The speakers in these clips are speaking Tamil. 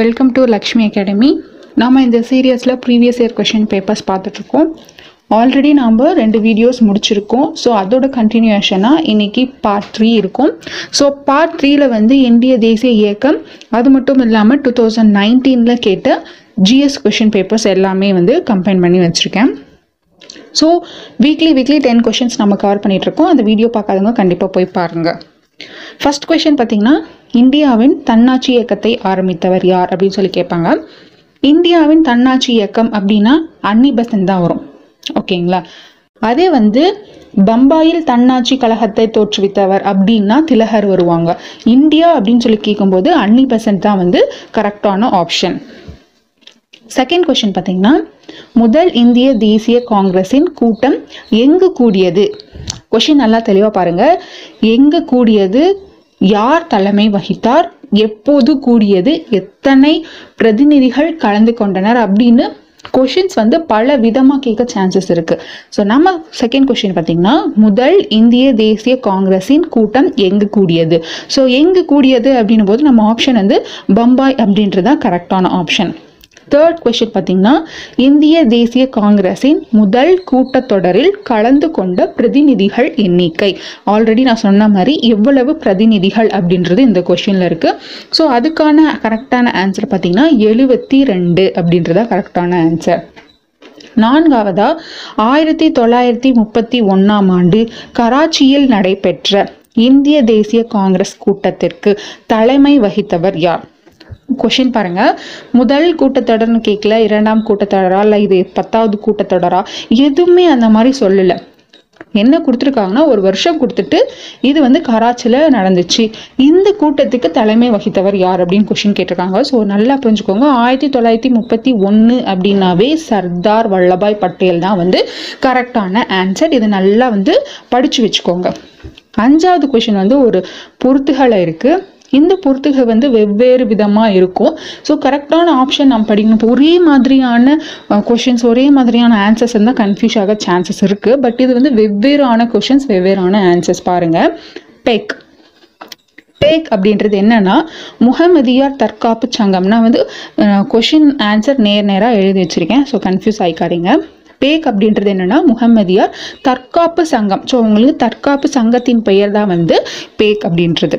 வெல்கம் டு லக்ஷ்மி அகாடமி நாம் இந்த சீரியஸில் ப்ரீவியஸ் இயர் கொஷின் பேப்பர்ஸ் பார்த்துட்ருக்கோம். ஆல்ரெடி நாம் ரெண்டு வீடியோஸ் முடிச்சிருக்கோம். ஸோ அதோட கண்டினியூஷனாக இன்றைக்கி பார்ட் த்ரீ இருக்கும். ஸோ பார்ட் த்ரீயில் வந்து இந்திய தேசிய இயக்கம் அது மட்டும் இல்லாமல் டூ தௌசண்ட் நைன்டீனில் கேட்ட ஜிஎஸ் கொஷின் பேப்பர்ஸ் எல்லாமே வந்து கம்பைன் பண்ணி வச்சுருக்கேன். So weekly weekly ten questions நம்ம கவர் பண்ணிகிட்ருக்கோம் அந்த வீடியோ பார்க்காதவங்க கண்டிப்பாக போய் பாருங்கள் ஃபஸ்ட் கொஷின் பார்த்தீங்கன்னா இந்தியாவின் தன்னாட்சி இயக்கத்தை ஆரம்பித்தவர் யார் அப்படின்னு சொல்லி கேட்பாங்க. இந்தியாவின் தன்னாட்சி இயக்கம் அப்படின்னா அன்னி பெசன்ட் தான் வரும். ஓகேங்களா? அதே வந்து பம்பாயில் தன்னாட்சி கழகத்தை தோற்றுவித்தவர் அப்படின்னா திலகர் வருவாங்க. இந்தியா அப்படின்னு சொல்லி கேட்கும்போது அன்னி பெசன்ட் தான் வந்து கரெக்டான ஆப்ஷன் செகண்ட் கொஸ்டின் பார்த்தீங்கன்னா முதல் இந்திய தேசிய காங்கிரஸின் கூட்டம் எங்கு கூடியது? கொஷின் நல்லா தெளிவாக பாருங்க. எங்கு கூடியது? யார் தலைமை வகித்தார்? எப்போது கூடியது? எத்தனை பிரதிநிதிகள் கலந்து கொண்டனர்? அப்படின்னு கொஷின்ஸ் வந்து பல விதமாக கேட்க சான்சஸ் இருக்கு. ஸோ நம்ம செகண்ட் கொஷின் பார்த்தீங்கன்னா முதல் இந்திய தேசிய காங்கிரஸின் கூட்டம் எங்கு கூடியது? ஸோ எங்கு கூடியது அப்படின்னும் போது நம்ம ஆப்ஷன் வந்து பம்பாய் அப்படின்றது தான் கரெக்டான ஆப்ஷன் தேர்ட் கொஸ்டின் பார்த்தீங்கன்னா இந்திய தேசிய காங்கிரஸின் முதல் கூட்டத்தொடரில் கலந்து கொண்ட பிரதிநிதிகள் எண்ணிக்கை. ஆல்ரெடி நான் சொன்ன மாதிரி எவ்வளவு பிரதிநிதிகள் அப்படின்றது இந்த கொஷினில் இருக்குது ஸோ அதுக்கான கரெக்டான ஆன்சர் பார்த்தீங்கன்னா எழுபத்தி ரெண்டு அப்படின்றதா கரெக்டான ஆன்சர் நான்காவதா ஆயிரத்தி தொள்ளாயிரத்தி முப்பத்தி ஒன்றாம் ஆண்டு கராச்சியில் நடைபெற்ற இந்திய தேசிய காங்கிரஸ் கூட்டத்திற்கு தலைமை வகித்தவர் யார்? கொஷின் பாருங்க. முதல் கூட்டத்தொடர்னு கேட்கல இரண்டாம் கூட்டத்தொடரா இல்லை இது பத்தாவது கூட்டத்தொடரா? எதுவுமே அந்த மாதிரி சொல்லலை. என்ன கொடுத்துருக்காங்கன்னா ஒரு வருஷம் கொடுத்துட்டு இது வந்து கராச்சியில் நடந்துச்சு. இந்த கூட்டத்துக்கு தலைமை வகித்தவர் யார் அப்படின்னு கொஷின் கேட்டிருக்காங்க. ஸோ நல்லா புரிஞ்சுக்கோங்க. ஆயிரத்தி தொள்ளாயிரத்தி முப்பத்தி ஒன்று அப்படின்னாவே சர்தார் வல்லபாய் பட்டேல் தான் வந்து கரெக்டான ஆன்சர் இது நல்லா வந்து படித்து வச்சுக்கோங்க. அஞ்சாவது கொஷின் வந்து ஒரு பொருத்துகளை இருக்குது இந்த பொறுத்துகை வந்து வெவ்வேறு விதமாக இருக்கும். ஸோ கரெக்டான ஆப்ஷன் நம்ம படிக்கணும். இப்போ ஒரே மாதிரியான கொஷின்ஸ் ஒரே மாதிரியான ஆன்சர்ஸ் இருந்தால் கன்ஃபியூஸ் ஆக சான்சஸ் இருக்குது பட் இது வந்து வெவ்வேறான கொஷின்ஸ் வெவ்வேறான ஆன்சர்ஸ் பாருங்கள் பெக் பேக் அப்படின்றது என்னன்னா முகமதியார் தற்காப்பு சங்கம்னா வந்து கொஷின் ஆன்சர் நேர் நேராக எழுதி வச்சிருக்கேன். ஸோ கன்ஃபியூஸ் ஆகிக்காதீங்க பேக் அப்படின்றது என்னன்னா முகமதியார் தற்காப்பு சங்கம். ஸோ உங்களுக்கு தற்காப்பு சங்கத்தின் பெயர் தான் வந்து பேக் அப்படின்றது.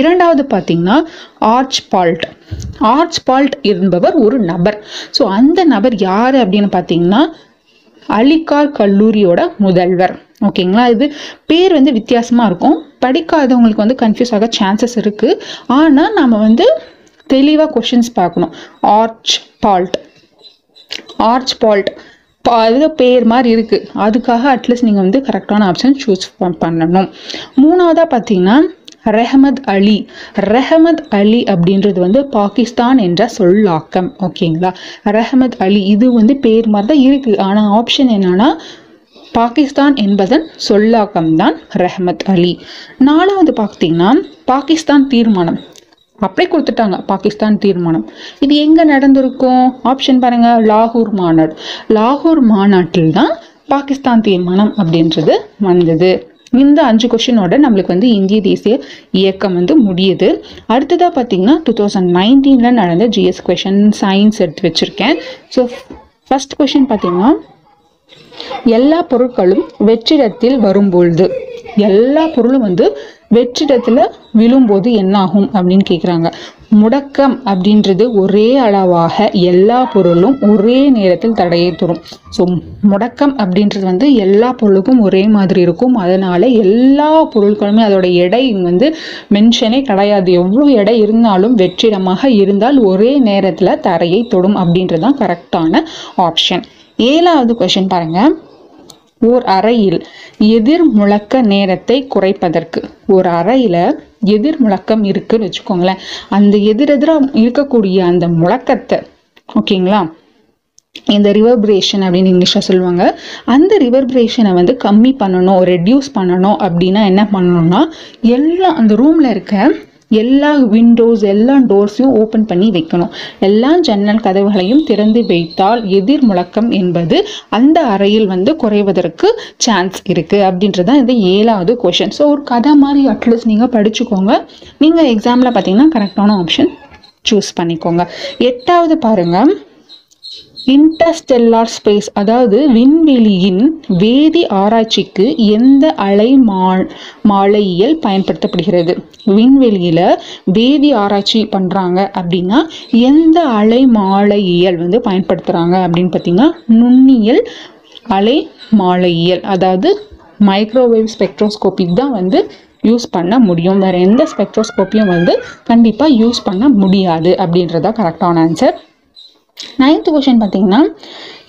இரண்டாவது பார்த்தீங்கன்னா ஆர்ச் பால்ட் ஆர்ச் பால்ட் என்பவர் ஒரு நபர். ஸோ அந்த நபர் யார் அப்படின்னு பார்த்தீங்கன்னா அலிகார் கல்லூரியோட முதல்வர். ஓகேங்களா இது பேர் வந்து வித்தியாசமாக இருக்கும். படிக்காதவங்களுக்கு வந்து கன்ஃபியூஸ் ஆக சான்சஸ் இருக்குது ஆனால் நம்ம வந்து தெளிவாக கொஷின்ஸ் பார்க்கணும். ஆர்ச் பால்ட் ஆர்ச் பால்ட் இது பேர் மாதிரி இருக்குது அதுக்காக அட்லீஸ்ட் நீங்கள் வந்து கரெக்டான ஆப்ஷன் சூஸ் பண்ணணும். மூணாவதாக பார்த்தீங்கன்னா ரெஹமத் அலி. ரெஹமத் அலி அப்படின்றது வந்து பாகிஸ்தான் என்ற சொல்லாக்கம். ஓகேங்களா? ரெஹமத் அலி இது வந்து பேர் மாதிரி தான் இருக்குது ஆனால் ஆப்ஷன் என்னன்னா பாகிஸ்தான் என்பதன் சொல்லாக்கம் தான் ரெஹமத் அலி. நாலாவது பார்த்தீங்கன்னா பாகிஸ்தான் தீர்மானம். அப்படியே கொடுத்துட்டாங்க பாகிஸ்தான் தீர்மானம். இது எங்கே நடந்திருக்கும்? ஆப்ஷன் பாருங்கள் லாகூர் மாநாடு. லாகூர் மாநாட்டில் தான் பாகிஸ்தான் தீர்மானம் அப்படின்றது வந்தது. இந்த அஞ்சு கொஷினோட நம்மளுக்கு வந்து இந்திய தேசிய இயக்கம் வந்து முடியுது. அடுத்ததாக பார்த்தீங்கன்னா டூ தௌசண்ட் நைன்டீனில் நடந்த ஜிஎஸ் கொஷின் சயின்ஸ் எடுத்து வச்சுருக்கேன். ஸோ ஃபஸ்ட் கொஷின் பார்த்தீங்கன்னா எல்லா பொருட்களும் வெற்றிடத்தில் வரும்பொழுது எல்லா பொருளும் வந்து வெற்றிடத்தில் விழும்போது என்னாகும் அப்படின்னு கேட்குறாங்க முடக்கம் அப்படின்றது ஒரே அளவாக எல்லா பொருளும் ஒரே நேரத்தில் தடையை தரும் ஸோ முடக்கம் அப்படின்றது வந்து எல்லா பொருளுக்கும் ஒரே மாதிரி இருக்கும். அதனால எல்லா பொருட்களுமே அதோட எடை வந்து மென்ஷனே கிடையாது. எவ்வளோ எடை இருந்தாலும் வெற்றிடமாக இருந்தால் ஒரே நேரத்தில் தரையை தொடும் அப்படின்றது தான் கரெக்டான ஆப்ஷன் ஏழாவது கொஷின் பாருங்கள் ஓர் அறையில் எதிர் முழக்க நேரத்தை குறைப்பதற்கு. ஒரு அறையில் எதிர் முழக்கம் இருக்குன்னு வச்சுக்கோங்களேன். அந்த எதிரெதிராக இருக்கக்கூடிய அந்த முழக்கத்தை ஓகேங்களா? இந்த ரிவர்பரேஷன் அப்படின்னு இங்கிலீஷில் சொல்லுவாங்க. அந்த ரிவர்பரேஷனை வந்து கம்மி பண்ணணும் ரெடியூஸ் பண்ணணும் அப்படின்னா என்ன பண்ணணும்னா எல்லாம் அந்த ரூமில் இருக்க எல்லா விண்டோஸ் எல்லா டோர்ஸையும் ஓப்பன் பண்ணி வைக்கணும். எல்லா ஜன்னல் கதவுகளையும் திறந்து வைத்தால் எதிர் முழக்கம் என்பது அந்த அறையில் வந்து குறைவதற்கு சான்ஸ் இருக்குது அப்படின்றது தான் இந்த ஏழாவது கொஷின் ஸோ ஒரு கதை மாதிரி அட்லீஸ்ட் நீங்கள் படிச்சுக்கோங்க. நீங்கள் எக்ஸாமில் பார்த்தீங்கன்னா கரெக்டான ஆப்ஷன் சூஸ் பண்ணிக்கோங்க. எட்டாவது பாருங்கள் இன்டர்ஸ்டெல்லார் ஸ்பேஸ் அதாவது விண்வெளியின் வேதி ஆராய்ச்சிக்கு எந்த அலை மா- மாலையியல் பயன்படுத்தப்படுகிறது? விண்வெளியில் வேதி ஆராய்ச்சி பண்ணுறாங்க அப்படின்னா எந்த அலை மாலையியல் வந்து பயன்படுத்துகிறாங்க அப்படின்னு பார்த்தீங்கன்னா நுண்ணியல் அலை மாலையியல் அதாவது மைக்ரோவேவ் ஸ்பெக்ட்ரோஸ்கோபிக் தான் வந்து யூஸ் பண்ண முடியும். வேறு எந்த ஸ்பெக்ட்ரோஸ்கோப்பியும் வந்து கண்டிப்பாக யூஸ் பண்ண முடியாது அப்படின்றதா கரெக்டான ஆன்சர் நைன்த் கொஷின் பார்த்தீங்கன்னா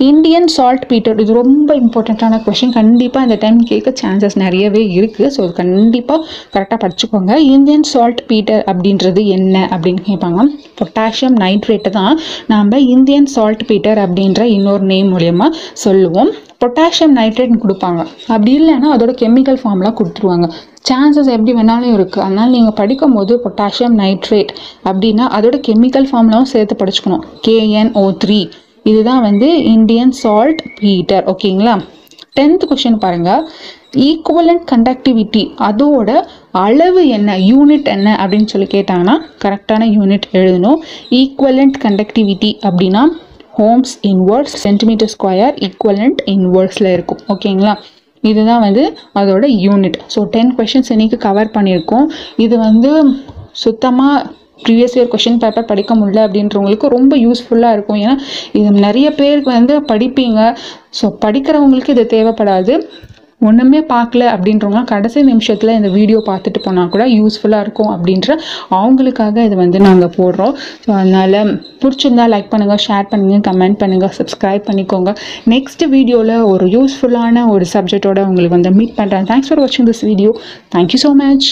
இந்தியன் சால்ட் பீட்டர் இது ரொம்ப இம்பார்ட்டண்ட்டான கொஷின் கண்டிப்பாக இந்த டைம் கேட்க சான்சஸ் நிறையவே இருக்குது ஸோ அது கண்டிப்பாக கரெக்டாக படிச்சுக்கோங்க. இந்தியன் சால்ட் பீட்டர் அப்படின்றது என்ன அப்படின்னு கேட்பாங்க. பொட்டாசியம் நைட்ரேட்டு தான் நாம் இந்தியன் சால்ட் பீட்டர் அப்படின்ற இன்னொரு நேம் மூலயமா சொல்லுவோம். பொட்டாசியம் நைட்ரேட் கொடுப்பாங்க. அப்படி இல்லைன்னா அதோட கெமிக்கல் ஃபார்ம்லாம் கொடுத்துருவாங்க. சான்சஸ் எப்படி வேணாலும் இருக்குது அதனால் நீங்கள் படிக்கும் போது பொட்டாசியம் நைட்ரேட் அப்படின்னா அதோட கெமிக்கல் ஃபார்ம்லாம் சேர்த்து படிச்சுக்கணும். கேஎன்ஓ த்ரீ இதுதான் வந்து இந்தியன் சால்ட் பீட்டர் ஓகேங்களா டென்த் கொஷின் பாருங்கள் ஈக்குவலண்ட் கண்டக்டிவிட்டி அதோட அளவு என்ன? யூனிட் என்ன? அப்படின்னு சொல்லி கேட்டாங்கன்னா கரெக்டான யூனிட் எழுதணும். ஈக்குவலண்ட் கண்டக்டிவிட்டி அப்படின்னா ohms inverse centimetre square equivalent இன்வர்ஸில் இருக்கும். ஓகேங்களா இதுதான் வந்து அதோட யூனிட் ஸோ டென் கொஷின்ஸ் இன்னைக்கு கவர் பண்ணியிருக்கோம். இது வந்து சுத்தமாக ப்ரீவியஸ் இயர் கொஷின் பேப்பர் படிக்க முடியல அப்படின்றவங்களுக்கு ரொம்ப யூஸ்ஃபுல்லாக இருக்கும். ஏன்னா இது நிறைய பேருக்கு வந்து படிப்பீங்க. ஸோ படிக்கிறவங்களுக்கு இது தேவைப்படாது. ஒன்றுமே பார்க்கல அப்படின்றவங்க கடைசி நிமிஷத்தில் இந்த வீடியோ பார்த்துட்டு போனால் கூட யூஸ்ஃபுல்லாக இருக்கும் அப்படின்ற அவங்களுக்காக இது வந்து நாங்கள் போடுறோம். ஸோ அதனால் பிடிச்சிருந்தா லைக் பண்ணுங்கள் ஷேர் பண்ணுங்கள் கமெண்ட் பண்ணுங்கள் சப்ஸ்கிரைப் பண்ணிக்கோங்க. நெக்ஸ்ட் வீடியோவில் ஒரு யூஸ்ஃபுல்லான ஒரு சப்ஜெக்டோட உங்களுக்கு வந்து மீட் பண்ணுறேன் தேங்க்ஸ் ஃபார் வாட்சிங் this video thank you so much